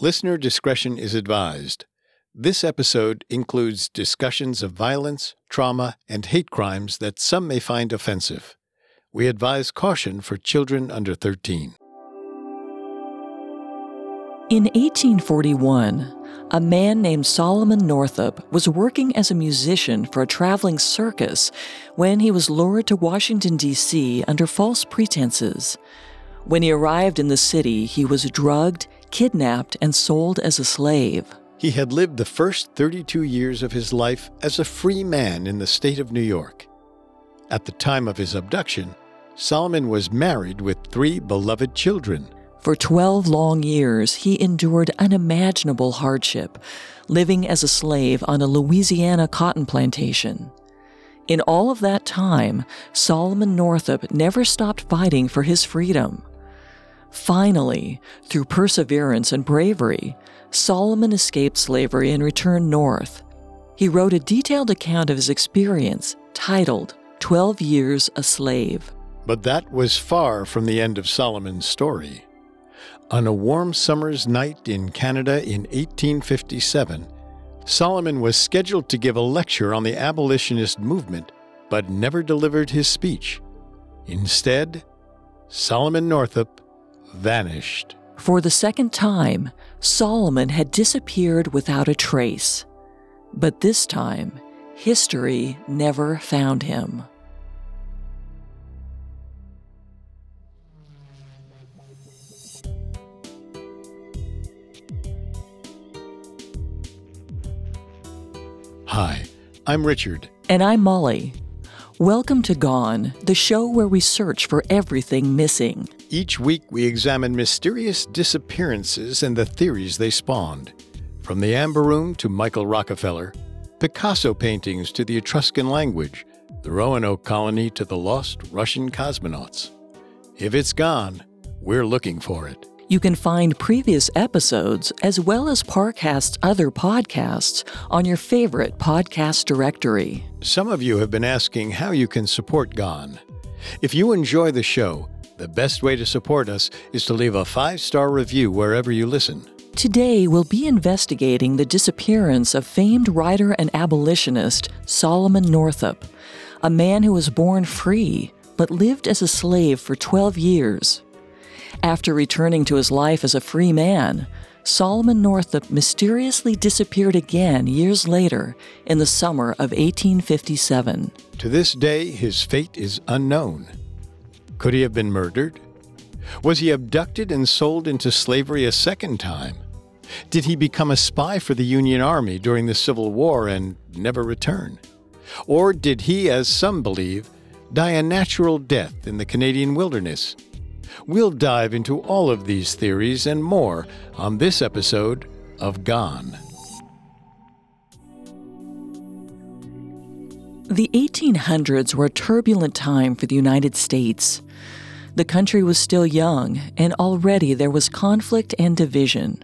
Listener discretion is advised. This episode includes discussions of violence, trauma, and hate crimes that some may find offensive. We advise caution for children under 13. In 1841, a man named Solomon Northup was working as a musician for a traveling circus when he was lured to Washington, D.C. under false pretenses. When he arrived in the city, he was drugged, kidnapped, and sold as a slave. He had lived the first 32 years of his life as a free man in the state of New York. At the time of his abduction, Solomon was married with three beloved children. For 12 long years, he endured unimaginable hardship, living as a slave on a Louisiana cotton plantation. In all of that time, Solomon Northup never stopped fighting for his freedom. Finally, through perseverance and bravery, Solomon escaped slavery and returned north. He wrote a detailed account of his experience titled 12 Years a Slave. But that was far from the end of Solomon's story. On a warm summer's night in Canada in 1857, Solomon was scheduled to give a lecture on the abolitionist movement, but never delivered his speech. Instead, Solomon Northup vanished. For the second time, Solomon had disappeared without a trace. But this time, history never found him. Hi, I'm Richard. And I'm Molly. Welcome to Gone, the show where we search for everything missing. Each week, we examine mysterious disappearances and the theories they spawned. From the Amber Room to Michael Rockefeller, Picasso paintings to the Etruscan language, the Roanoke colony to the lost Russian cosmonauts. If it's gone, we're looking for it. You can find previous episodes as well as Parcast's other podcasts on your favorite podcast directory. Some of you have been asking how you can support Gone. If you enjoy the show, the best way to support us is to leave a five star review wherever you listen. Today, we'll be investigating the disappearance of famed writer and abolitionist Solomon Northup, a man who was born free but lived as a slave for 12 years. After returning to his life as a free man, Solomon Northup mysteriously disappeared again years later in the summer of 1857. To this day, his fate is unknown. Could he have been murdered? Was he abducted and sold into slavery a second time? Did he become a spy for the Union Army during the Civil War and never return? Or did he, as some believe, die a natural death in the Canadian wilderness? We'll dive into all of these theories and more on this episode of Gone. The 1800s were a turbulent time for the United States. The country was still young, and already there was conflict and division.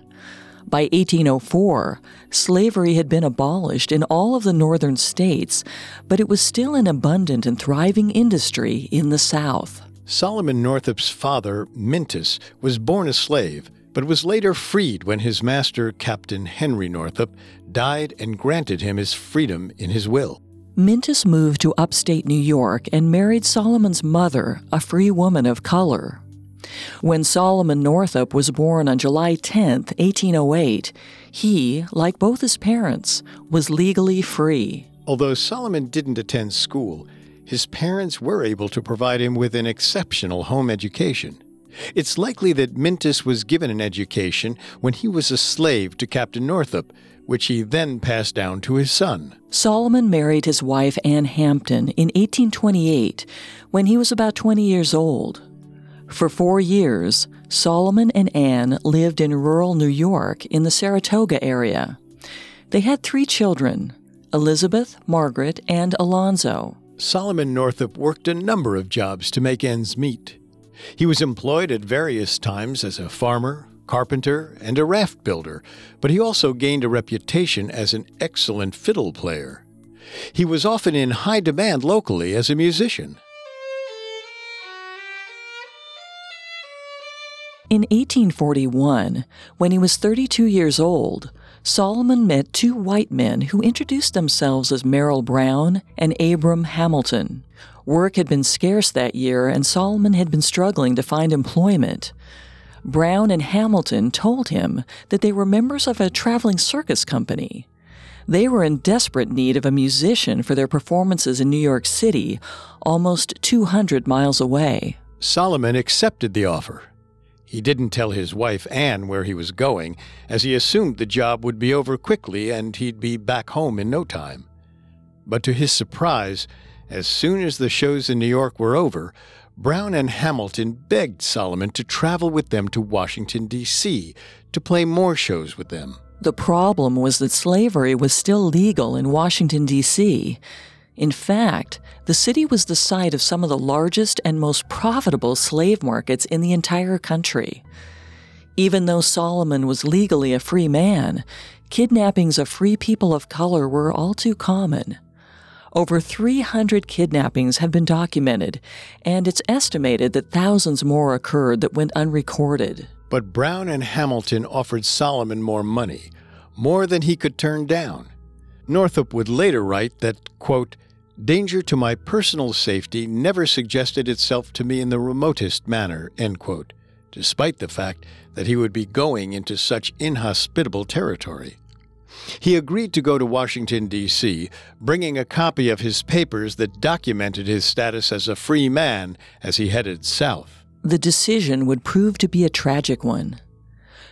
By 1804, slavery had been abolished in all of the northern states, but it was still an abundant and thriving industry in the South. Solomon Northup's father, Mintus, was born a slave, but was later freed when his master, Captain Henry Northup, died and granted him his freedom in his will. Mintus moved to upstate New York and married Solomon's mother, a free woman of color. When Solomon Northup was born on July 10, 1808, he, like both his parents, was legally free. Although Solomon didn't attend school, his parents were able to provide him with an exceptional home education. It's likely that Mintus was given an education when he was a slave to Captain Northup, which he then passed down to his son. Solomon married his wife Anne Hampton in 1828 when he was about 20 years old. For four years, Solomon and Anne lived in rural New York in the Saratoga area. They had three children Elizabeth, Margaret, and Alonzo. Solomon Northup worked a number of jobs to make ends meet. He was employed at various times as a farmer, carpenter, and a raft builder, but he also gained a reputation as an excellent fiddle player. He was often in high demand locally as a musician. In 1841, when he was 32 years old, Solomon met two white men who introduced themselves as Merrill Brown and Abram Hamilton. Work had been scarce that year, and Solomon had been struggling to find employment. Brown and Hamilton told him that they were members of a traveling circus company. They were in desperate need of a musician for their performances in New York City, almost 200 miles away. Solomon accepted the offer. He didn't tell his wife Anne where he was going, as he assumed the job would be over quickly and he'd be back home in no time. But to his surprise, as soon as the shows in New York were over, Brown and Hamilton begged Solomon to travel with them to Washington, D.C., to play more shows with them. The problem was that slavery was still legal in Washington, D.C. In fact, the city was the site of some of the largest and most profitable slave markets in the entire country. Even though Solomon was legally a free man, kidnappings of free people of color were all too common. Over 300 kidnappings have been documented, and it's estimated that thousands more occurred that went unrecorded. But Brown and Hamilton offered Solomon more money, more than he could turn down. Northup would later write that, quote, Danger to my personal safety never suggested itself to me in the remotest manner, end quote, despite the fact that he would be going into such inhospitable territory. He agreed to go to Washington, D.C., bringing a copy of his papers that documented his status as a free man as he headed south. The decision would prove to be a tragic one.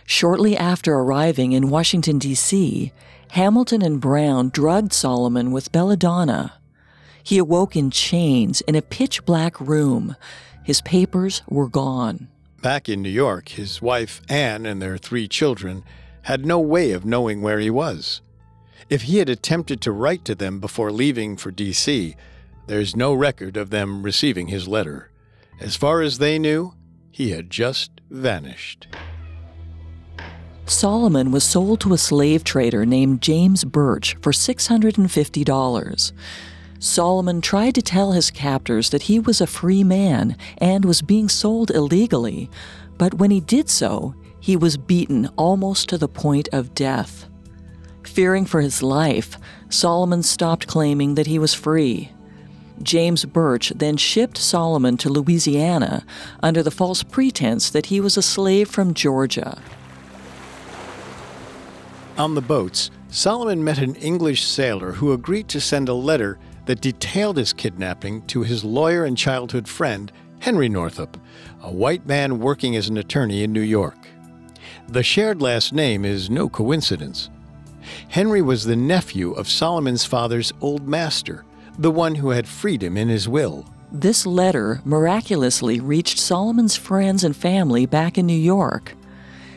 Shortly after arriving in Washington, D.C., Hamilton and Brown drugged Solomon with belladonna, he awoke in chains in a pitch black room. His papers were gone. Back in New York, his wife, Anne, and their three children had no way of knowing where he was. If he had attempted to write to them before leaving for D.C., there's no record of them receiving his letter. As far as they knew, he had just vanished. Solomon was sold to a slave trader named James Birch for $650. Solomon tried to tell his captors that he was a free man and was being sold illegally, but when he did so, he was beaten almost to the point of death. Fearing for his life, Solomon stopped claiming that he was free. James Birch then shipped Solomon to Louisiana under the false pretense that he was a slave from Georgia. On the boats, Solomon met an English sailor who agreed to send a letter that detailed his kidnapping to his lawyer and childhood friend, Henry Northup, a white man working as an attorney in New York. The shared last name is no coincidence. Henry was the nephew of Solomon's father's old master, the one who had freed him in his will. This letter miraculously reached Solomon's friends and family back in New York.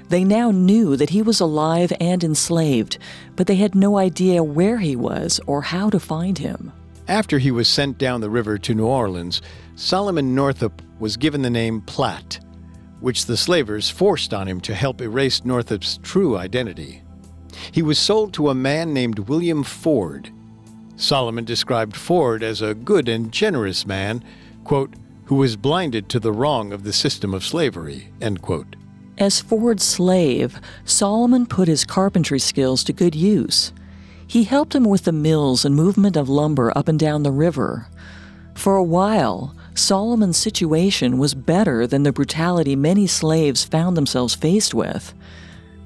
They now knew that he was alive and enslaved, but they had no idea where he was or how to find him. After he was sent down the river to New Orleans, Solomon Northup was given the name Platt, which the slavers forced on him to help erase Northup's true identity. He was sold to a man named William Ford. Solomon described Ford as a good and generous man, quote, who was blinded to the wrong of the system of slavery, As Ford's slave, Solomon put his carpentry skills to good use. He helped him with the mills and movement of lumber up and down the river. For a while, Solomon's situation was better than the brutality many slaves found themselves faced with.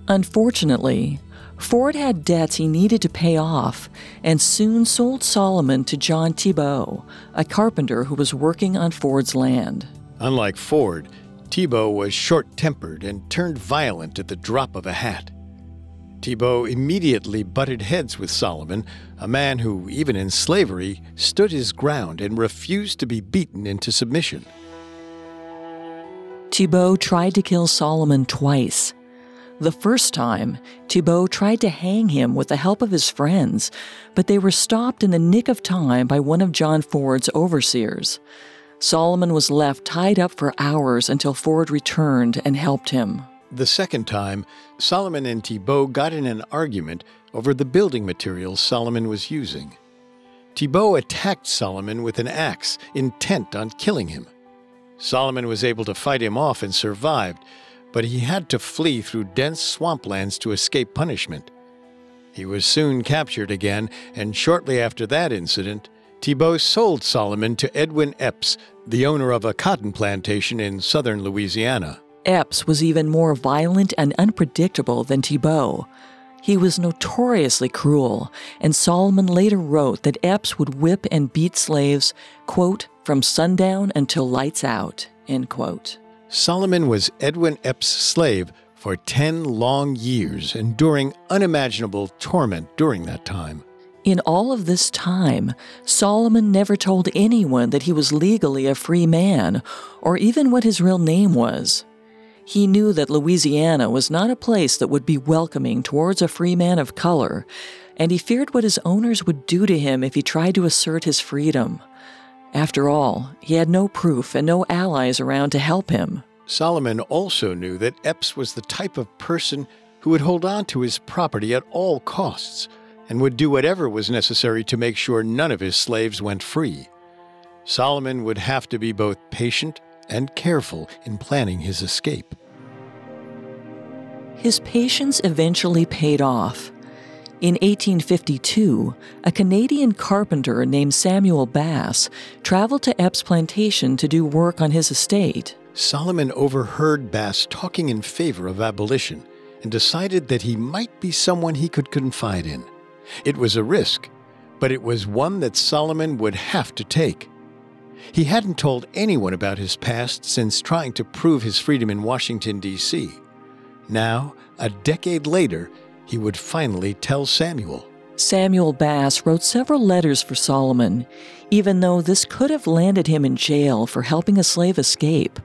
Unfortunately, Ford had debts he needed to pay off and soon sold Solomon to John Thibault, a carpenter who was working on Ford's land. Unlike Ford, Thibault was short tempered and turned violent at the drop of a hat. Thibault immediately butted heads with Solomon, a man who, even in slavery, stood his ground and refused to be beaten into submission. Thibault tried to kill Solomon twice. The first time, Thibault tried to hang him with the help of his friends, but they were stopped in the nick of time by one of John Ford's overseers. Solomon was left tied up for hours until Ford returned and helped him. The second time, Solomon and Thibault got in an argument over the building materials Solomon was using. Thibault attacked Solomon with an axe, intent on killing him. Solomon was able to fight him off and survived, but he had to flee through dense swamplands to escape punishment. He was soon captured again, and shortly after that incident, Thibault sold Solomon to Edwin Epps, the owner of a cotton plantation in southern Louisiana. Epps was even more violent and unpredictable than Thibault. He was notoriously cruel, and Solomon later wrote that Epps would whip and beat slaves, quote, from sundown until lights out, end quote. Solomon was Edwin Epps' slave for 10 long years, enduring unimaginable torment during that time. In all of this time, Solomon never told anyone that he was legally a free man, or even what his real name was. He knew that Louisiana was not a place that would be welcoming towards a free man of color, and he feared what his owners would do to him if he tried to assert his freedom. After all, he had no proof and no allies around to help him. Solomon also knew that Epps was the type of person who would hold on to his property at all costs and would do whatever was necessary to make sure none of his slaves went free. Solomon would have to be both patient and careful in planning his escape. His patience eventually paid off. In 1852, a Canadian carpenter named Samuel Bass traveled to Epps' plantation to do work on his estate. Solomon overheard Bass talking in favor of abolition and decided that he might be someone he could confide in. It was a risk, but it was one that Solomon would have to take. He hadn't told anyone about his past since trying to prove his freedom in Washington, D.C. Now, a decade later, he would finally tell Samuel. Samuel Bass wrote several letters for Solomon, even though this could have landed him in jail for helping a slave escape.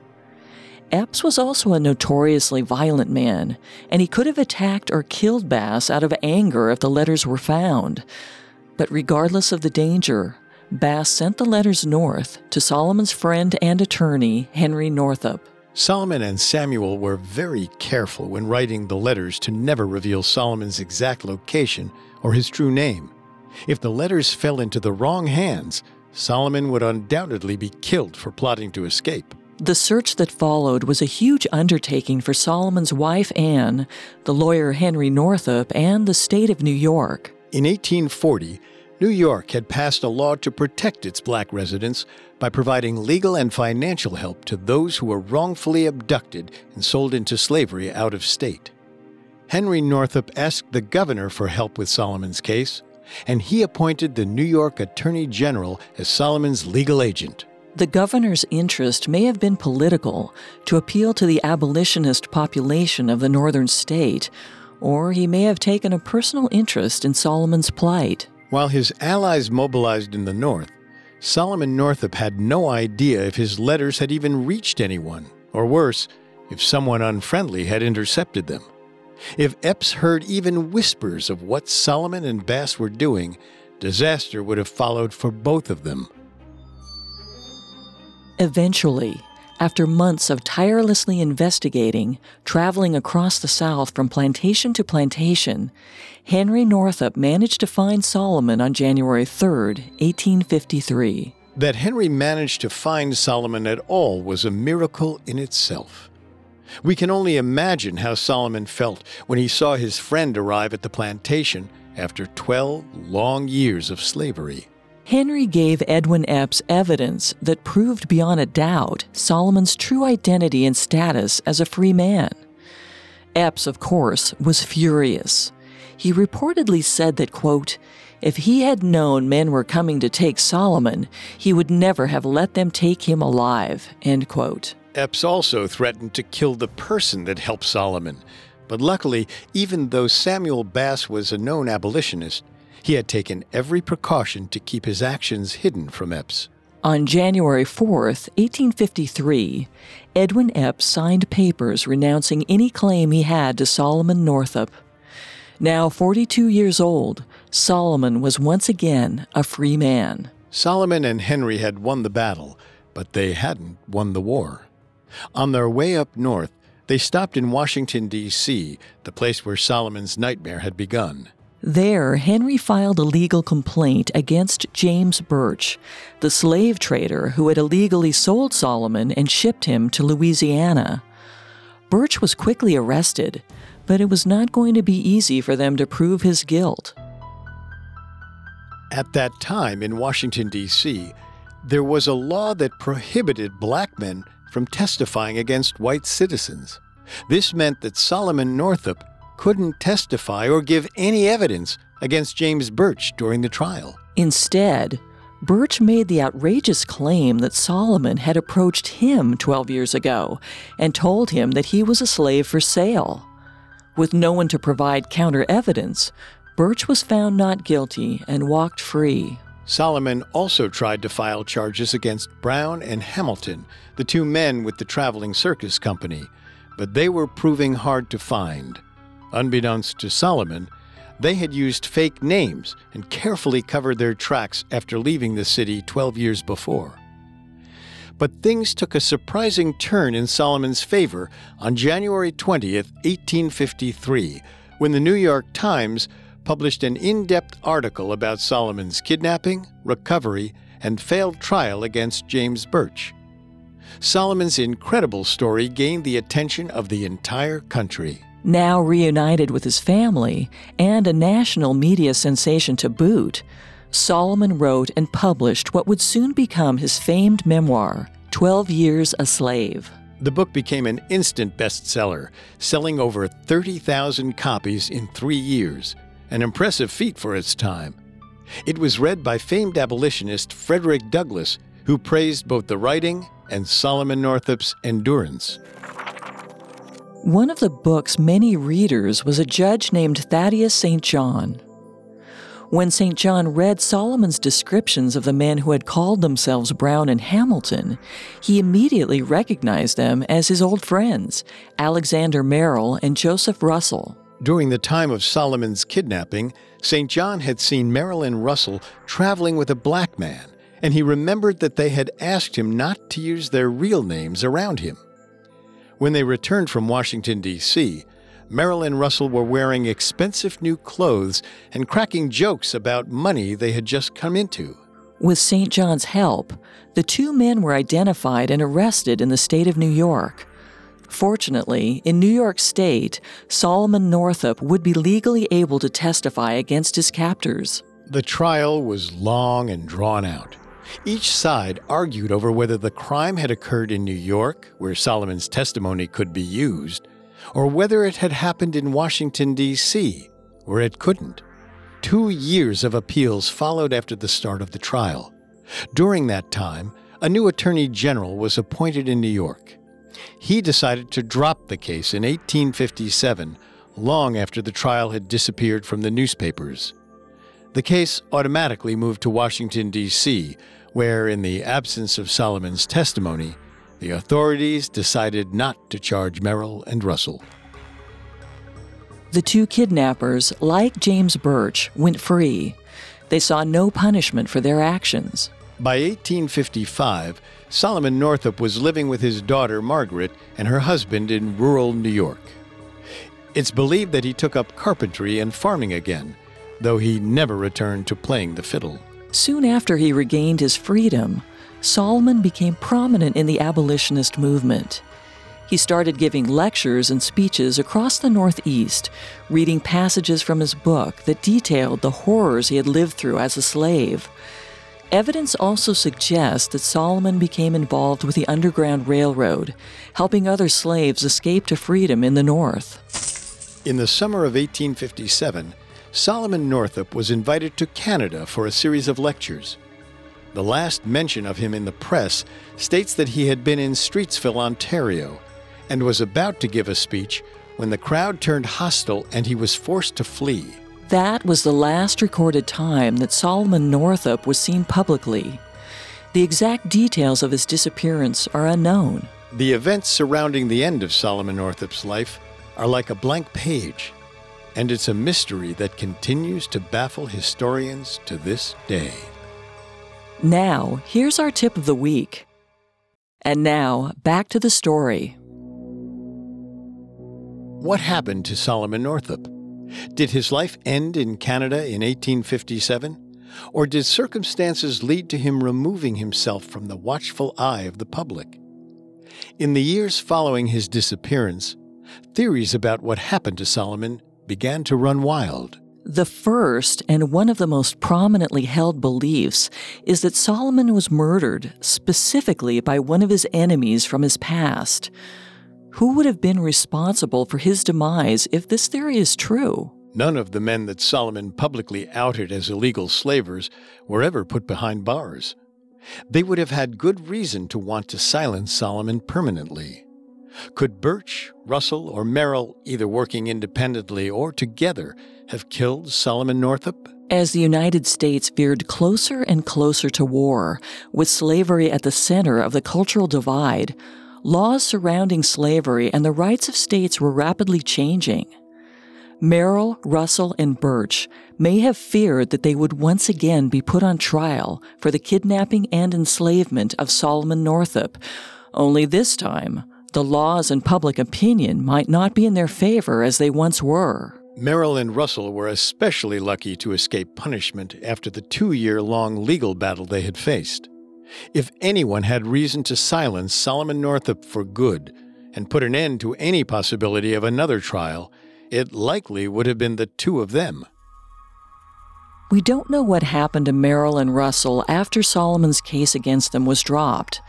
Epps was also a notoriously violent man, and he could have attacked or killed Bass out of anger if the letters were found. But regardless of the danger, Bass sent the letters north to Solomon's friend and attorney, Henry Northup. Solomon and Samuel were very careful when writing the letters to never reveal Solomon's exact location or his true name. If the letters fell into the wrong hands, Solomon would undoubtedly be killed for plotting to escape. The search that followed was a huge undertaking for Solomon's wife Anne, the lawyer Henry Northup, and the state of New York. In 1840, New York had passed a law to protect its black residents by providing legal and financial help to those who were wrongfully abducted and sold into slavery out of state. Henry Northup asked the governor for help with Solomon's case, and he appointed the New York Attorney General as Solomon's legal agent. The governor's interest may have been political, to appeal to the abolitionist population of the northern state, or he may have taken a personal interest in Solomon's plight. While his allies mobilized in the north, Solomon Northup had no idea if his letters had even reached anyone, or worse, if someone unfriendly had intercepted them. If Epps heard even whispers of what Solomon and Bass were doing, disaster would have followed for both of them. Eventually, after months of tirelessly investigating, traveling across the South from plantation to plantation, Henry Northup managed to find Solomon on January 3, 1853. That Henry managed to find Solomon at all was a miracle in itself. We can only imagine how Solomon felt when he saw his friend arrive at the plantation after 12 long years of slavery. Henry gave Edwin Epps evidence that proved beyond a doubt Solomon's true identity and status as a free man. Epps, of course, was furious. He reportedly said that, quote, if he had known men were coming to take Solomon, he would never have let them take him alive, end quote. Epps also threatened to kill the person that helped Solomon. But luckily, even though Samuel Bass was a known abolitionist, he had taken every precaution to keep his actions hidden from Epps. On January 4, 1853, Edwin Epps signed papers renouncing any claim he had to Solomon Northup. Now 42 years old, Solomon was once again a free man. Solomon and Henry had won the battle, but they hadn't won the war. On their way up north, they stopped in Washington, D.C., the place where Solomon's nightmare had begun. There, Henry filed a legal complaint against James Birch, the slave trader who had illegally sold Solomon and shipped him to Louisiana. Birch was quickly arrested, but it was not going to be easy for them to prove his guilt. At that time in Washington, D.C., there was a law that prohibited black men from testifying against white citizens. This meant that Solomon Northup couldn't testify or give any evidence against James Birch during the trial. Instead, Birch made the outrageous claim that Solomon had approached him 12 years ago and told him that he was a slave for sale. With no one to provide counter evidence, Birch was found not guilty and walked free. Solomon also tried to file charges against Brown and Hamilton, the two men with the traveling circus company, but they were proving hard to find. Unbeknownst to Solomon, they had used fake names and carefully covered their tracks after leaving the city 12 years before. But things took a surprising turn in Solomon's favor on January 20th, 1853, when the New York Times published an in depth article about Solomon's kidnapping, recovery, and failed trial against James Birch. Solomon's incredible story gained the attention of the entire country. Now reunited with his family and a national media sensation to boot, Solomon wrote and published what would soon become his famed memoir, 12 Years a Slave. The book became an instant bestseller, selling over 30,000 copies in three years an impressive feat for its time. It was read by famed abolitionist Frederick Douglass, who praised both the writing and Solomon Northup's endurance. One of the book's many readers was a judge named Thaddeus St. John. When St. John read Solomon's descriptions of the men who had called themselves Brown and Hamilton, he immediately recognized them as his old friends, Alexander Merrill and Joseph Russell. During the time of Solomon's kidnapping, St. John had seen Merrill and Russell traveling with a black man, and he remembered that they had asked him not to use their real names around him. When they returned from Washington, D.C., Merrill and Russell were wearing expensive new clothes and cracking jokes about money they had just come into. With St. John's help, the two men were identified and arrested in the state of New York. Fortunately, in New York State, Solomon Northup would be legally able to testify against his captors. The trial was long and drawn out. Each side argued over whether the crime had occurred in New York, where Solomon's testimony could be used, or whether it had happened in Washington, D.C., where it couldn't. Two years of appeals followed after the start of the trial. During that time, a new attorney general was appointed in New York he decided to drop the case in 1857, long after the trial had disappeared from the newspapers. The case automatically moved to Washington, D.C., where, in the absence of Solomon's testimony, the authorities decided not to charge Merrill and Russell. The two kidnappers, like James Birch, went free. They saw no punishment for their actions. By 1855, Solomon Northup was living with his daughter Margaret and her husband in rural New York. It's believed that he took up carpentry and farming again, though he never returned to playing the fiddle. Soon after he regained his freedom, Solomon became prominent in the abolitionist movement. He started giving lectures and speeches across the Northeast, reading passages from his book that detailed the horrors he had lived through as a slave. Evidence also suggests that Solomon became involved with the Underground Railroad, helping other slaves escape to freedom in the North. In the summer of 1857, Solomon Northup was invited to Canada for a series of lectures. The last mention of him in the press states that he had been in Streetsville, Ontario, and was about to give a speech when the crowd turned hostile and he was forced to flee. That was the last recorded time that Solomon Northup was seen publicly. The exact details of his disappearance are unknown. The events surrounding the end of Solomon Northup's life are like a blank page, and it's a mystery that continues to baffle historians to this day. Now, here's our tip of the week. And now, back to the story. What happened to Solomon Northup? Did his life end in Canada in 1857? Or did circumstances lead to him removing himself from the watchful eye of the public? In the years following his disappearance, theories about what happened to Solomon began to run wild. The first and one of the most prominently held beliefs is that Solomon was murdered specifically by one of his enemies from his past. Who would have been responsible for his demise if this theory is true? None of the men that Solomon publicly outed as illegal slavers were ever put behind bars. They would have had good reason to want to silence Solomon permanently. Could Birch, Russell, or Merrill, either working independently or together, have killed Solomon Northup? As the United States veered closer and closer to war, with slavery at the center of the cultural divide, laws surrounding slavery and the rights of states were rapidly changing. Merrill, Russell, and Birch may have feared that they would once again be put on trial for the kidnapping and enslavement of Solomon Northup, only this time the laws and public opinion might not be in their favor as they once were. Merrill and Russell were especially lucky to escape punishment after the two year long legal battle they had faced. If anyone had reason to silence Solomon Northup for good and put an end to any possibility of another trial, it likely would have been the two of them. We don't know what happened to Merrill and Russell after Solomon's case against them was dropped.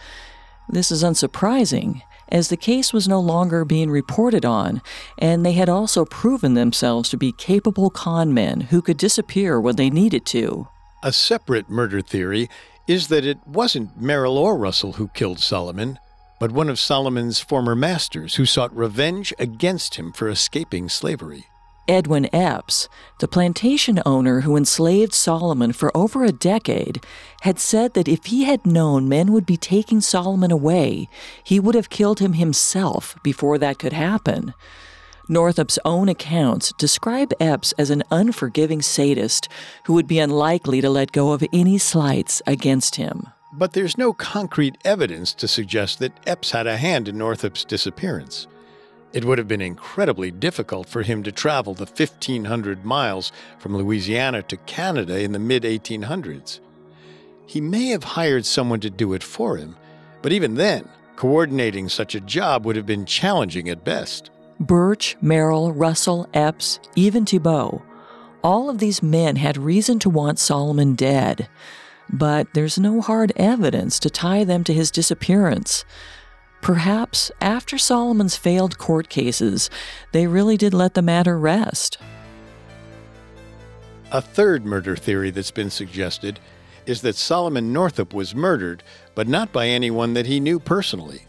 This is unsurprising, as the case was no longer being reported on, and they had also proven themselves to be capable con men who could disappear when they needed to. A separate murder theory is that it wasn't Merrill or Russell who killed Solomon, but one of Solomon's former masters who sought revenge against him for escaping slavery. Edwin Epps, the plantation owner who enslaved Solomon for over a decade, had said that if he had known men would be taking Solomon away, he would have killed him himself before that could happen. Northup's own accounts describe Epps as an unforgiving sadist who would be unlikely to let go of any slights against him. But there's no concrete evidence to suggest that Epps had a hand in Northup's disappearance. It would have been incredibly difficult for him to travel the 1,500 miles from Louisiana to Canada in the mid 1800s. He may have hired someone to do it for him, but even then, coordinating such a job would have been challenging at best. Birch, Merrill, Russell, Epps, even Thibault. All of these men had reason to want Solomon dead, but there's no hard evidence to tie them to his disappearance. Perhaps after Solomon's failed court cases, they really did let the matter rest. A third murder theory that's been suggested is that Solomon Northup was murdered, but not by anyone that he knew personally.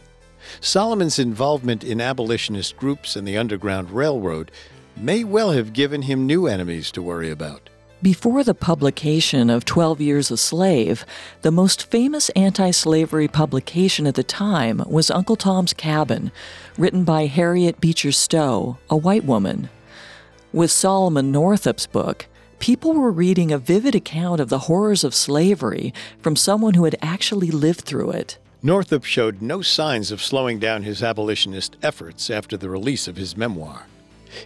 Solomon's involvement in abolitionist groups and the Underground Railroad may well have given him new enemies to worry about. Before the publication of Twelve Years a Slave, the most famous anti slavery publication at the time was Uncle Tom's Cabin, written by Harriet Beecher Stowe, a white woman. With Solomon Northup's book, people were reading a vivid account of the horrors of slavery from someone who had actually lived through it. Northup showed no signs of slowing down his abolitionist efforts after the release of his memoir.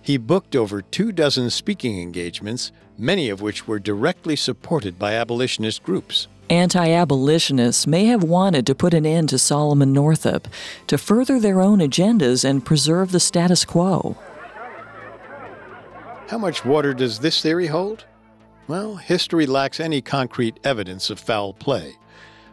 He booked over two dozen speaking engagements, many of which were directly supported by abolitionist groups. Anti abolitionists may have wanted to put an end to Solomon Northup to further their own agendas and preserve the status quo. How much water does this theory hold? Well, history lacks any concrete evidence of foul play.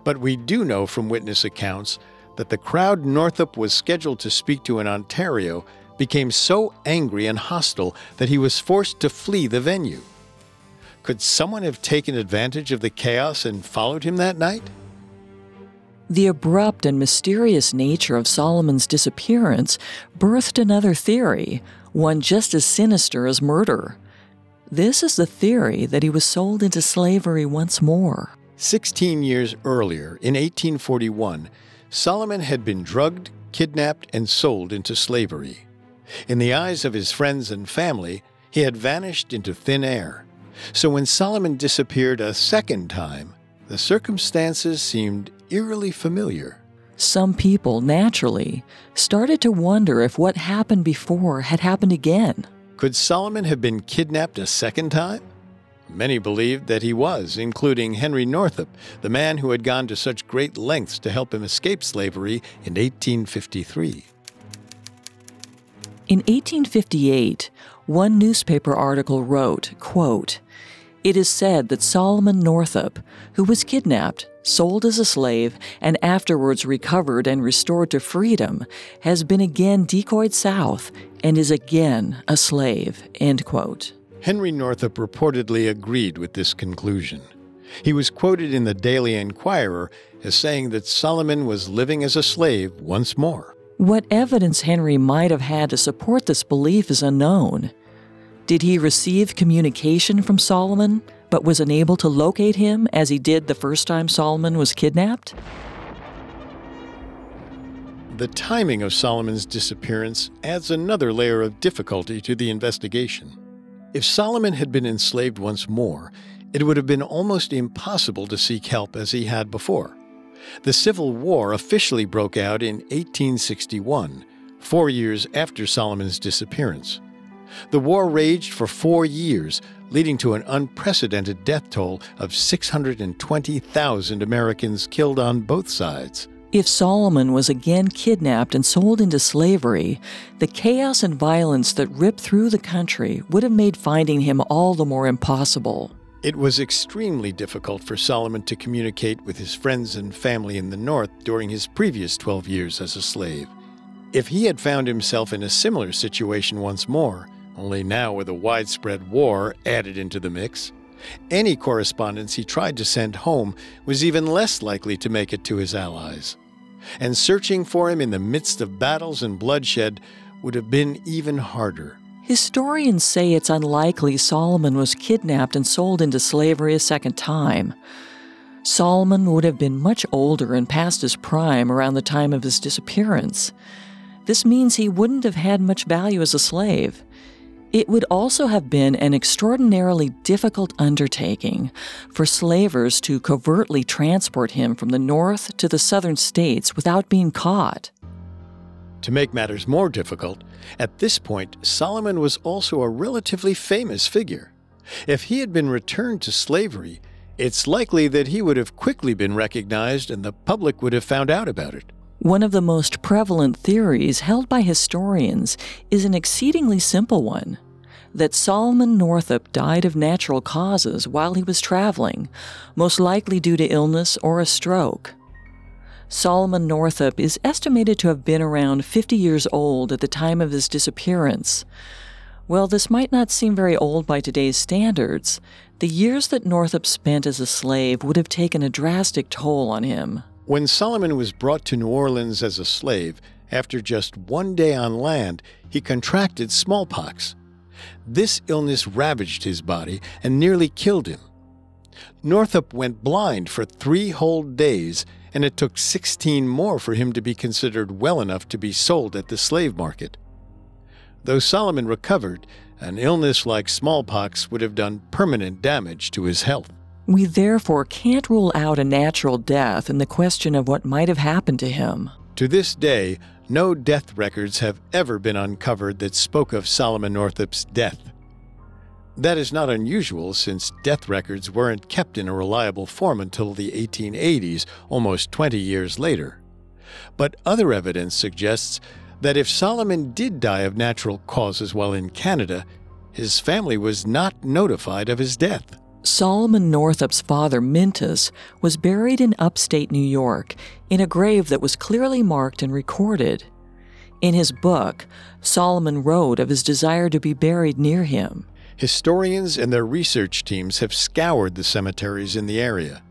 But we do know from witness accounts that the crowd Northup was scheduled to speak to in Ontario became so angry and hostile that he was forced to flee the venue. Could someone have taken advantage of the chaos and followed him that night? The abrupt and mysterious nature of Solomon's disappearance birthed another theory, one just as sinister as murder. This is the theory that he was sold into slavery once more. Sixteen years earlier, in 1841, Solomon had been drugged, kidnapped, and sold into slavery. In the eyes of his friends and family, he had vanished into thin air. So when Solomon disappeared a second time, the circumstances seemed eerily familiar. Some people, naturally, started to wonder if what happened before had happened again. Could Solomon have been kidnapped a second time? Many believed that he was, including Henry Northup, the man who had gone to such great lengths to help him escape slavery in 1853. In 1858, one newspaper article wrote, quote, It is said that Solomon Northup, who was kidnapped, sold as a slave, and afterwards recovered and restored to freedom, has been again decoyed south and is again a slave. End quote. Henry Northup reportedly agreed with this conclusion. He was quoted in the Daily Enquirer as saying that Solomon was living as a slave once more. What evidence Henry might have had to support this belief is unknown. Did he receive communication from Solomon, but was unable to locate him as he did the first time Solomon was kidnapped? The timing of Solomon's disappearance adds another layer of difficulty to the investigation. If Solomon had been enslaved once more, it would have been almost impossible to seek help as he had before. The Civil War officially broke out in 1861, four years after Solomon's disappearance. The war raged for four years, leading to an unprecedented death toll of 620,000 Americans killed on both sides. If Solomon was again kidnapped and sold into slavery, the chaos and violence that ripped through the country would have made finding him all the more impossible. It was extremely difficult for Solomon to communicate with his friends and family in the North during his previous 12 years as a slave. If he had found himself in a similar situation once more, only now with a widespread war added into the mix, any correspondence he tried to send home was even less likely to make it to his allies. And searching for him in the midst of battles and bloodshed would have been even harder. Historians say it's unlikely Solomon was kidnapped and sold into slavery a second time. Solomon would have been much older and past his prime around the time of his disappearance. This means he wouldn't have had much value as a slave. It would also have been an extraordinarily difficult undertaking for slavers to covertly transport him from the north to the southern states without being caught. To make matters more difficult, at this point, Solomon was also a relatively famous figure. If he had been returned to slavery, it's likely that he would have quickly been recognized and the public would have found out about it. One of the most prevalent theories held by historians is an exceedingly simple one that Solomon Northup died of natural causes while he was traveling, most likely due to illness or a stroke. Solomon Northup is estimated to have been around 50 years old at the time of his disappearance. While this might not seem very old by today's standards, the years that Northup spent as a slave would have taken a drastic toll on him. When Solomon was brought to New Orleans as a slave, after just one day on land, he contracted smallpox. This illness ravaged his body and nearly killed him. Northup went blind for three whole days, and it took 16 more for him to be considered well enough to be sold at the slave market. Though Solomon recovered, an illness like smallpox would have done permanent damage to his health. We therefore can't rule out a natural death in the question of what might have happened to him. To this day, no death records have ever been uncovered that spoke of Solomon Northup's death. That is not unusual since death records weren't kept in a reliable form until the 1880s, almost 20 years later. But other evidence suggests that if Solomon did die of natural causes while in Canada, his family was not notified of his death. Solomon Northup's father, Mintus, was buried in upstate New York in a grave that was clearly marked and recorded. In his book, Solomon wrote of his desire to be buried near him. Historians and their research teams have scoured the cemeteries in the area.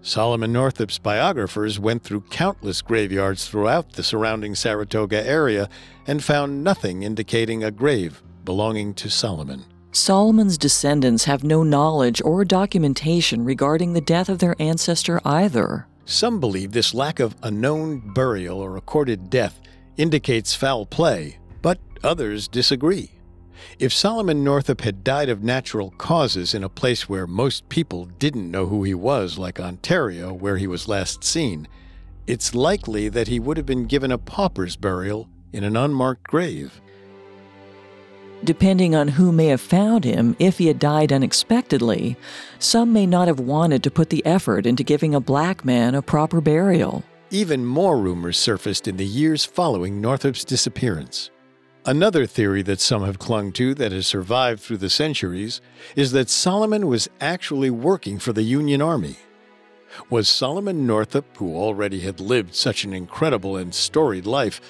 Solomon Northup's biographers went through countless graveyards throughout the surrounding Saratoga area and found nothing indicating a grave belonging to Solomon. Solomon's descendants have no knowledge or documentation regarding the death of their ancestor either. Some believe this lack of a known burial or recorded death indicates foul play, but others disagree. If Solomon Northup had died of natural causes in a place where most people didn't know who he was, like Ontario, where he was last seen, it's likely that he would have been given a pauper's burial in an unmarked grave. Depending on who may have found him, if he had died unexpectedly, some may not have wanted to put the effort into giving a black man a proper burial. Even more rumors surfaced in the years following Northup's disappearance. Another theory that some have clung to that has survived through the centuries is that Solomon was actually working for the Union Army. Was Solomon Northup, who already had lived such an incredible and storied life,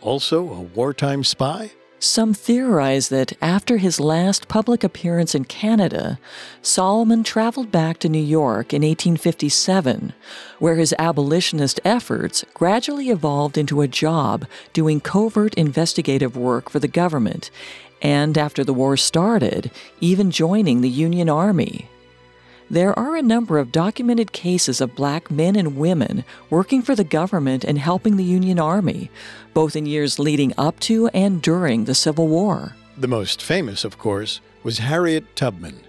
also a wartime spy? Some theorize that after his last public appearance in Canada, Solomon traveled back to New York in 1857, where his abolitionist efforts gradually evolved into a job doing covert investigative work for the government, and after the war started, even joining the Union Army. There are a number of documented cases of black men and women working for the government and helping the Union Army, both in years leading up to and during the Civil War. The most famous, of course, was Harriet Tubman.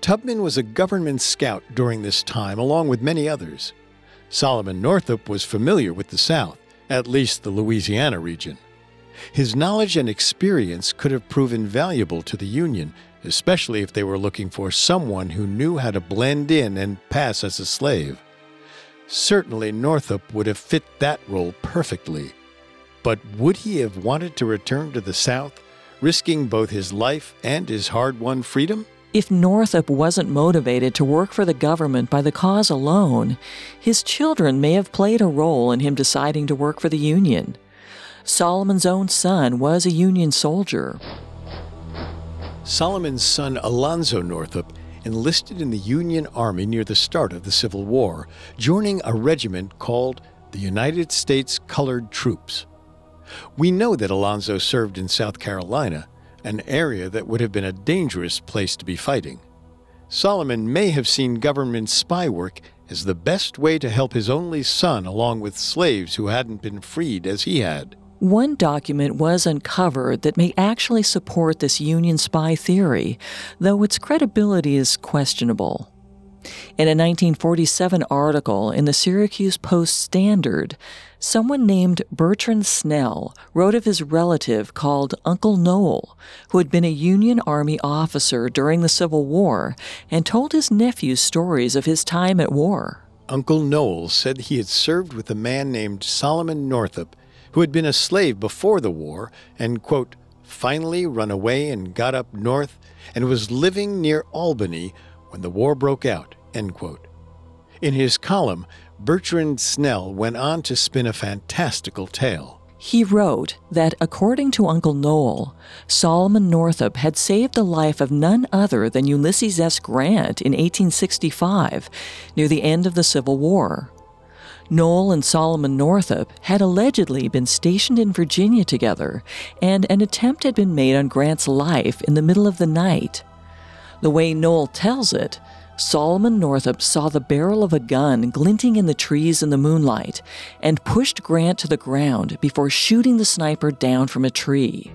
Tubman was a government scout during this time, along with many others. Solomon Northup was familiar with the South, at least the Louisiana region. His knowledge and experience could have proven valuable to the Union especially if they were looking for someone who knew how to blend in and pass as a slave. Certainly, Northup would have fit that role perfectly. But would he have wanted to return to the South, risking both his life and his hard won freedom? If Northup wasn't motivated to work for the government by the cause alone, his children may have played a role in him deciding to work for the Union. Solomon's own son was a Union soldier. Solomon's son Alonzo Northup enlisted in the Union Army near the start of the Civil War, joining a regiment called the United States Colored Troops. We know that Alonzo served in South Carolina, an area that would have been a dangerous place to be fighting. Solomon may have seen government spy work as the best way to help his only son along with slaves who hadn't been freed as he had. One document was uncovered that may actually support this Union spy theory, though its credibility is questionable. In a 1947 article in the Syracuse Post Standard, someone named Bertrand Snell wrote of his relative called Uncle Noel, who had been a Union Army officer during the Civil War and told his nephew stories of his time at war. Uncle Noel said he had served with a man named Solomon Northup who had been a slave before the war and, quote, finally run away and got up north and was living near Albany when the war broke out, end quote. In his column, Bertrand Snell went on to spin a fantastical tale. He wrote that according to Uncle Noel, Solomon Northup had saved the life of none other than Ulysses S. Grant in 1865, near the end of the Civil War. Noel and Solomon Northup had allegedly been stationed in Virginia together, and an attempt had been made on Grant's life in the middle of the night. The way Noel tells it, Solomon Northup saw the barrel of a gun glinting in the trees in the moonlight and pushed Grant to the ground before shooting the sniper down from a tree.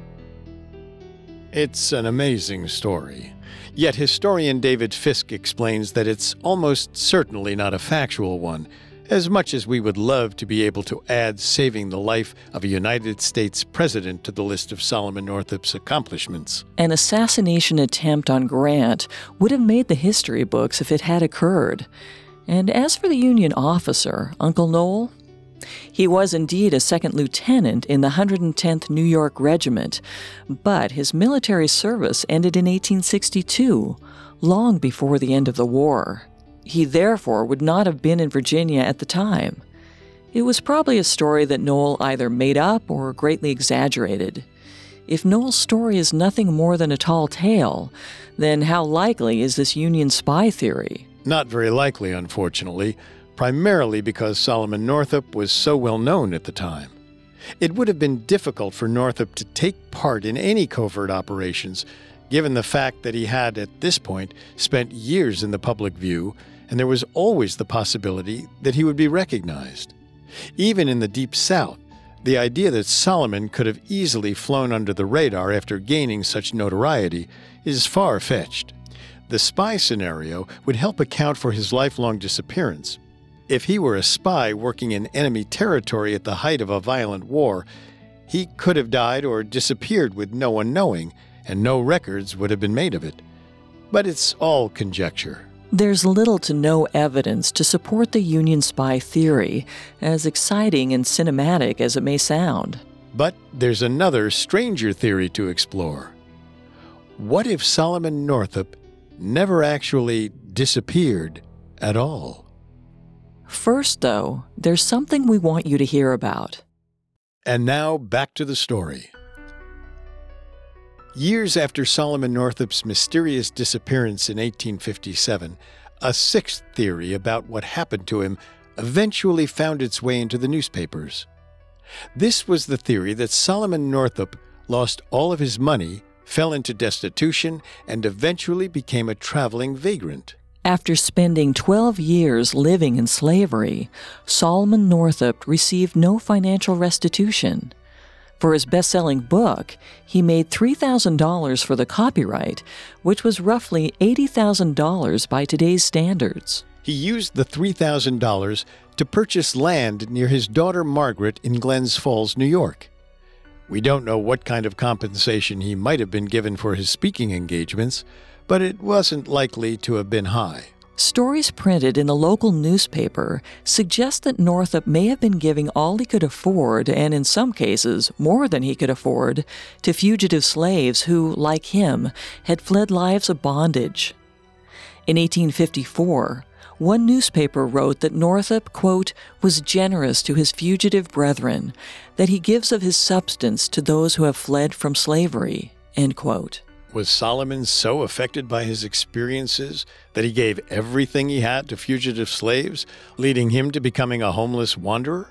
It's an amazing story. Yet historian David Fiske explains that it's almost certainly not a factual one as much as we would love to be able to add saving the life of a United States president to the list of Solomon Northup's accomplishments. An assassination attempt on Grant would have made the history books if it had occurred. And as for the Union officer, Uncle Noel, he was indeed a second lieutenant in the 110th New York Regiment, but his military service ended in 1862, long before the end of the war. He therefore would not have been in Virginia at the time. It was probably a story that Noel either made up or greatly exaggerated. If Noel's story is nothing more than a tall tale, then how likely is this Union spy theory? Not very likely, unfortunately, primarily because Solomon Northup was so well known at the time. It would have been difficult for Northup to take part in any covert operations, given the fact that he had, at this point, spent years in the public view and there was always the possibility that he would be recognized. Even in the Deep South, the idea that Solomon could have easily flown under the radar after gaining such notoriety is far fetched. The spy scenario would help account for his lifelong disappearance. If he were a spy working in enemy territory at the height of a violent war, he could have died or disappeared with no one knowing, and no records would have been made of it. But it's all conjecture. There's little to no evidence to support the Union spy theory, as exciting and cinematic as it may sound. But there's another stranger theory to explore. What if Solomon Northup never actually disappeared at all? First, though, there's something we want you to hear about. And now back to the story. Years after Solomon Northup's mysterious disappearance in 1857, a sixth theory about what happened to him eventually found its way into the newspapers. This was the theory that Solomon Northup lost all of his money, fell into destitution, and eventually became a traveling vagrant. After spending 12 years living in slavery, Solomon Northup received no financial restitution. For his best selling book, he made $3,000 for the copyright, which was roughly $80,000 by today's standards. He used the $3,000 to purchase land near his daughter Margaret in Glens Falls, New York. We don't know what kind of compensation he might have been given for his speaking engagements, but it wasn't likely to have been high. Stories printed in the local newspaper suggest that Northup may have been giving all he could afford, and in some cases, more than he could afford, to fugitive slaves who, like him, had fled lives of bondage. In 1854, one newspaper wrote that Northup, quote, was generous to his fugitive brethren, that he gives of his substance to those who have fled from slavery, end quote. Was Solomon so affected by his experiences that he gave everything he had to fugitive slaves, leading him to becoming a homeless wanderer?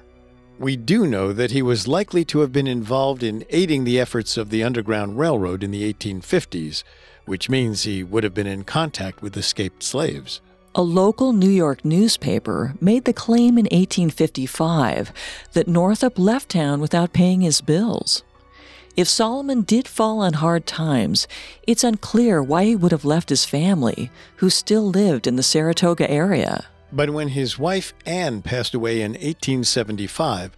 We do know that he was likely to have been involved in aiding the efforts of the Underground Railroad in the 1850s, which means he would have been in contact with escaped slaves. A local New York newspaper made the claim in 1855 that Northup left town without paying his bills. If Solomon did fall on hard times, it's unclear why he would have left his family, who still lived in the Saratoga area. But when his wife Anne passed away in 1875,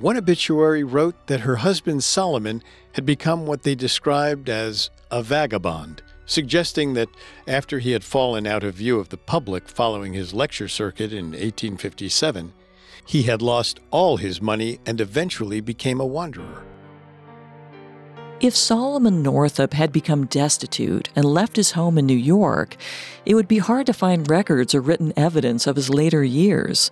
one obituary wrote that her husband Solomon had become what they described as a vagabond, suggesting that after he had fallen out of view of the public following his lecture circuit in 1857, he had lost all his money and eventually became a wanderer. If Solomon Northup had become destitute and left his home in New York, it would be hard to find records or written evidence of his later years.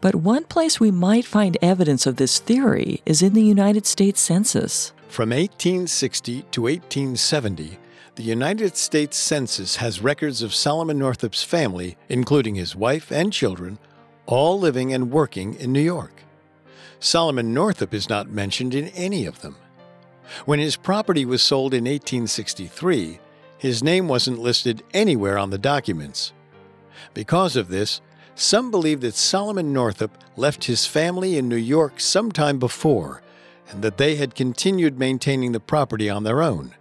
But one place we might find evidence of this theory is in the United States Census. From 1860 to 1870, the United States Census has records of Solomon Northup's family, including his wife and children, all living and working in New York. Solomon Northup is not mentioned in any of them. When his property was sold in 1863, his name wasn't listed anywhere on the documents. Because of this, some believe that Solomon Northup left his family in New York sometime before, and that they had continued maintaining the property on their own.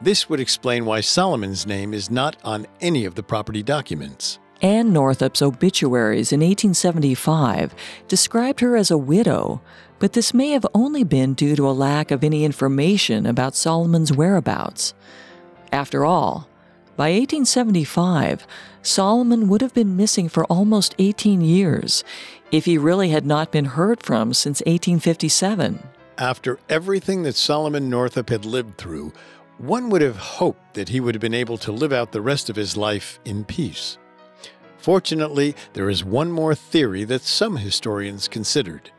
This would explain why Solomon's name is not on any of the property documents. Anne Northup's obituaries in 1875 described her as a widow, but this may have only been due to a lack of any information about Solomon's whereabouts. After all, by 1875, Solomon would have been missing for almost 18 years if he really had not been heard from since 1857. After everything that Solomon Northup had lived through, one would have hoped that he would have been able to live out the rest of his life in peace. Fortunately, there is one more theory that some historians considered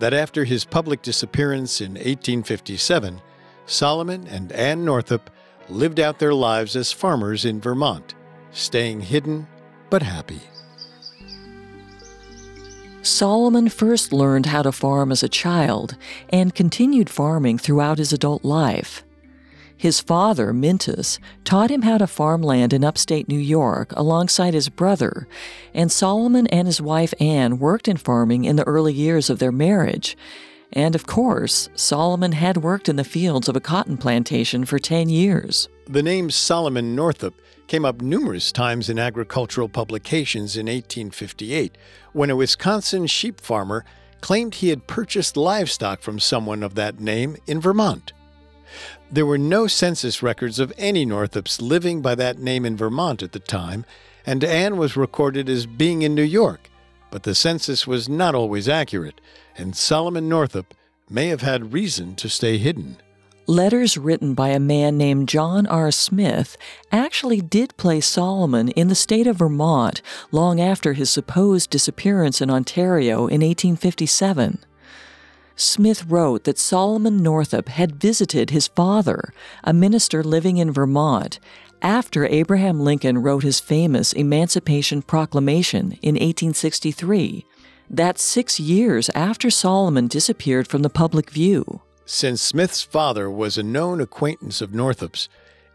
that after his public disappearance in 1857, Solomon and Anne Northup lived out their lives as farmers in Vermont, staying hidden but happy. Solomon first learned how to farm as a child and continued farming throughout his adult life. His father, Mintus, taught him how to farm land in upstate New York alongside his brother, and Solomon and his wife Anne worked in farming in the early years of their marriage. And of course, Solomon had worked in the fields of a cotton plantation for 10 years. The name Solomon Northup came up numerous times in agricultural publications in 1858 when a Wisconsin sheep farmer claimed he had purchased livestock from someone of that name in Vermont. There were no census records of any Northups living by that name in Vermont at the time, and Anne was recorded as being in New York, but the census was not always accurate, and Solomon Northup may have had reason to stay hidden. Letters written by a man named John R. Smith actually did place Solomon in the state of Vermont long after his supposed disappearance in Ontario in 1857. Smith wrote that Solomon Northup had visited his father, a minister living in Vermont, after Abraham Lincoln wrote his famous Emancipation Proclamation in 1863. That's six years after Solomon disappeared from the public view. Since Smith's father was a known acquaintance of Northup's,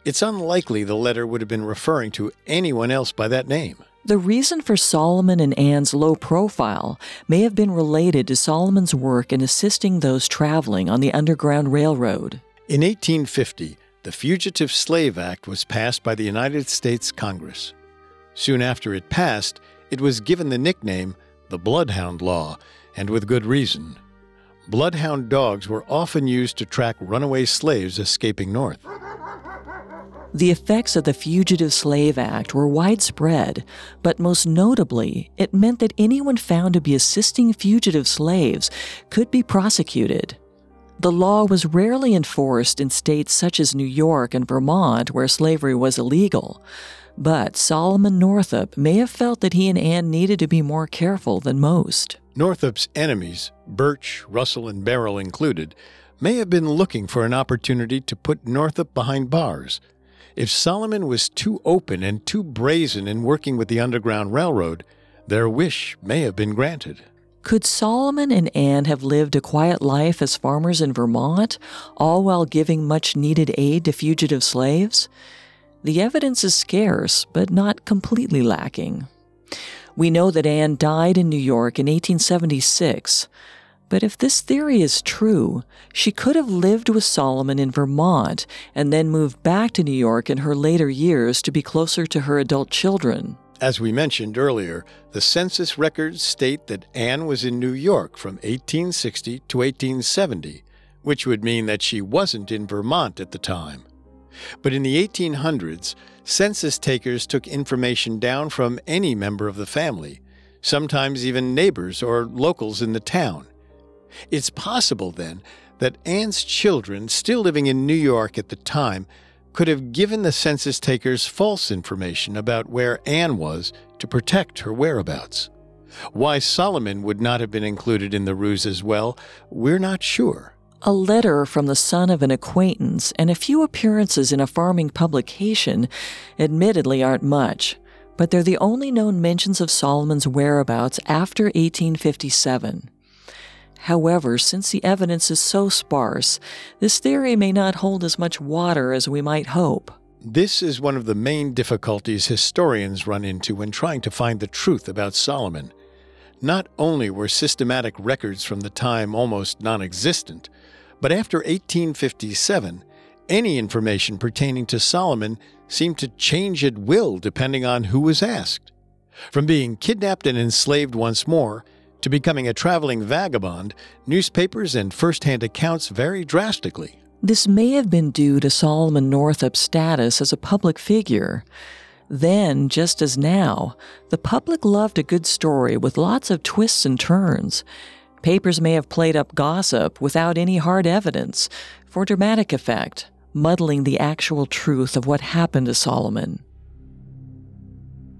it's unlikely the letter would have been referring to anyone else by that name. The reason for Solomon and Anne's low profile may have been related to Solomon's work in assisting those traveling on the Underground Railroad. In 1850, the Fugitive Slave Act was passed by the United States Congress. Soon after it passed, it was given the nickname the Bloodhound Law, and with good reason. Bloodhound dogs were often used to track runaway slaves escaping north. The effects of the Fugitive Slave Act were widespread, but most notably, it meant that anyone found to be assisting fugitive slaves could be prosecuted. The law was rarely enforced in states such as New York and Vermont, where slavery was illegal. But Solomon Northup may have felt that he and Anne needed to be more careful than most. Northup's enemies, Birch, Russell, and Merrill included, may have been looking for an opportunity to put Northup behind bars. If Solomon was too open and too brazen in working with the Underground Railroad, their wish may have been granted. Could Solomon and Anne have lived a quiet life as farmers in Vermont, all while giving much needed aid to fugitive slaves? The evidence is scarce, but not completely lacking. We know that Anne died in New York in 1876. But if this theory is true, she could have lived with Solomon in Vermont and then moved back to New York in her later years to be closer to her adult children. As we mentioned earlier, the census records state that Anne was in New York from 1860 to 1870, which would mean that she wasn't in Vermont at the time. But in the 1800s, census takers took information down from any member of the family, sometimes even neighbors or locals in the town. It's possible, then, that Anne's children, still living in New York at the time, could have given the census takers false information about where Anne was to protect her whereabouts. Why Solomon would not have been included in the ruse as well, we're not sure. A letter from the son of an acquaintance and a few appearances in a farming publication admittedly aren't much, but they're the only known mentions of Solomon's whereabouts after 1857. However, since the evidence is so sparse, this theory may not hold as much water as we might hope. This is one of the main difficulties historians run into when trying to find the truth about Solomon. Not only were systematic records from the time almost non existent, but after 1857, any information pertaining to Solomon seemed to change at will depending on who was asked. From being kidnapped and enslaved once more to becoming a traveling vagabond, newspapers and first hand accounts vary drastically. This may have been due to Solomon Northup's status as a public figure. Then, just as now, the public loved a good story with lots of twists and turns. Papers may have played up gossip without any hard evidence for dramatic effect, muddling the actual truth of what happened to Solomon.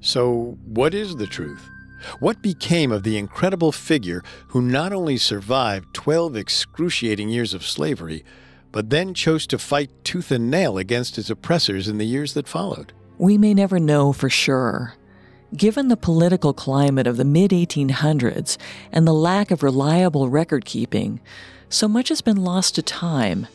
So, what is the truth? What became of the incredible figure who not only survived 12 excruciating years of slavery, but then chose to fight tooth and nail against his oppressors in the years that followed? We may never know for sure. Given the political climate of the mid 1800s and the lack of reliable record keeping, so much has been lost to time,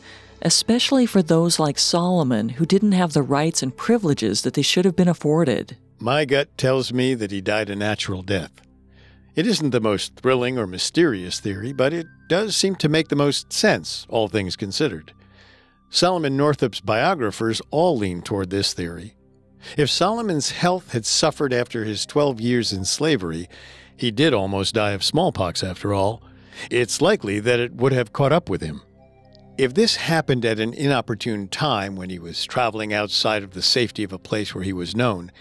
especially for those like Solomon who didn't have the rights and privileges that they should have been afforded. My gut tells me that he died a natural death. It isn't the most thrilling or mysterious theory, but it does seem to make the most sense, all things considered. Solomon Northup's biographers all lean toward this theory. If Solomon's health had suffered after his 12 years in slavery, he did almost die of smallpox after all, it's likely that it would have caught up with him. If this happened at an inopportune time when he was traveling outside of the safety of a place where he was known,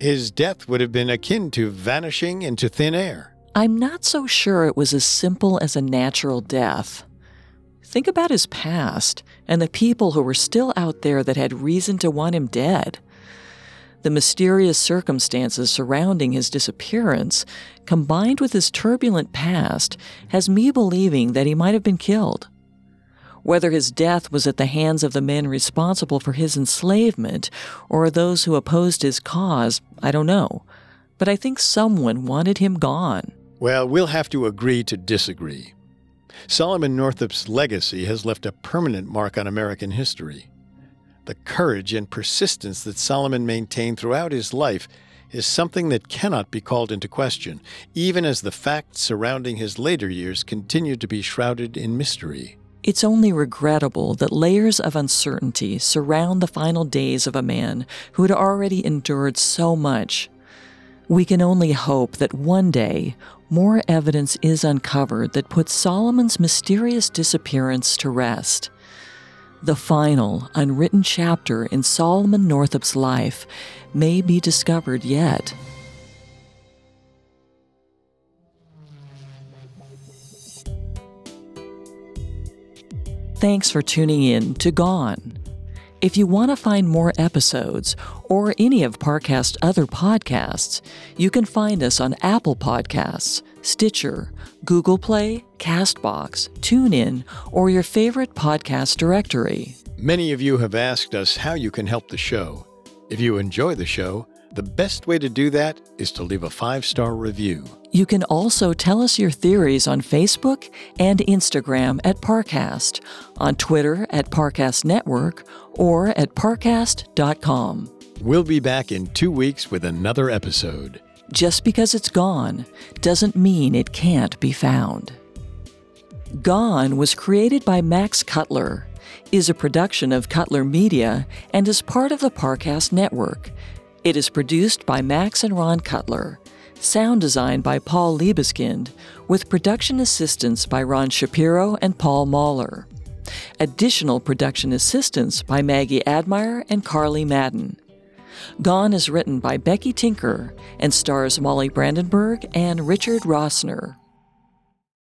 his death would have been akin to vanishing into thin air. I'm not so sure it was as simple as a natural death. think about his past and the people who were still out there that had reason to want him dead. The mysterious circumstances surrounding his disappearance, combined with his turbulent past, has me believing that he might have been killed. Whether his death was at the hands of the men responsible for his enslavement or those who opposed his cause, I don't know. But I think someone wanted him gone. Well, we'll have to agree to disagree. Solomon Northup's legacy has left a permanent mark on American history. The courage and persistence that Solomon maintained throughout his life is something that cannot be called into question, even as the facts surrounding his later years continue to be shrouded in mystery. It's only regrettable that layers of uncertainty surround the final days of a man who had already endured so much. We can only hope that one day more evidence is uncovered that puts Solomon's mysterious disappearance to rest. The final, unwritten chapter in Solomon Northup's life may be discovered yet. Thanks for tuning in to Gone. If you want to find more episodes or any of Parcast's other podcasts, you can find us on Apple Podcasts, Stitcher, Google Play, Castbox, TuneIn, or your favorite podcast directory. Many of you have asked us how you can help the show. If you enjoy the show, the best way to do that is to leave a five star review. You can also tell us your theories on Facebook and Instagram at Parcast, on Twitter at Parcast Network, or at parcast.com. We'll be back in two weeks with another episode. Just because it's gone doesn't mean it can't be found. Gone was created by Max Cutler, is a production of Cutler Media, and is part of the Parcast Network. It is produced by Max and Ron Cutler, sound design by Paul Liebeskind, with production assistance by Ron Shapiro and Paul Mahler. Additional production assistance by Maggie Admire and Carly Madden. Gone is written by Becky Tinker and stars Molly Brandenburg and Richard Rossner.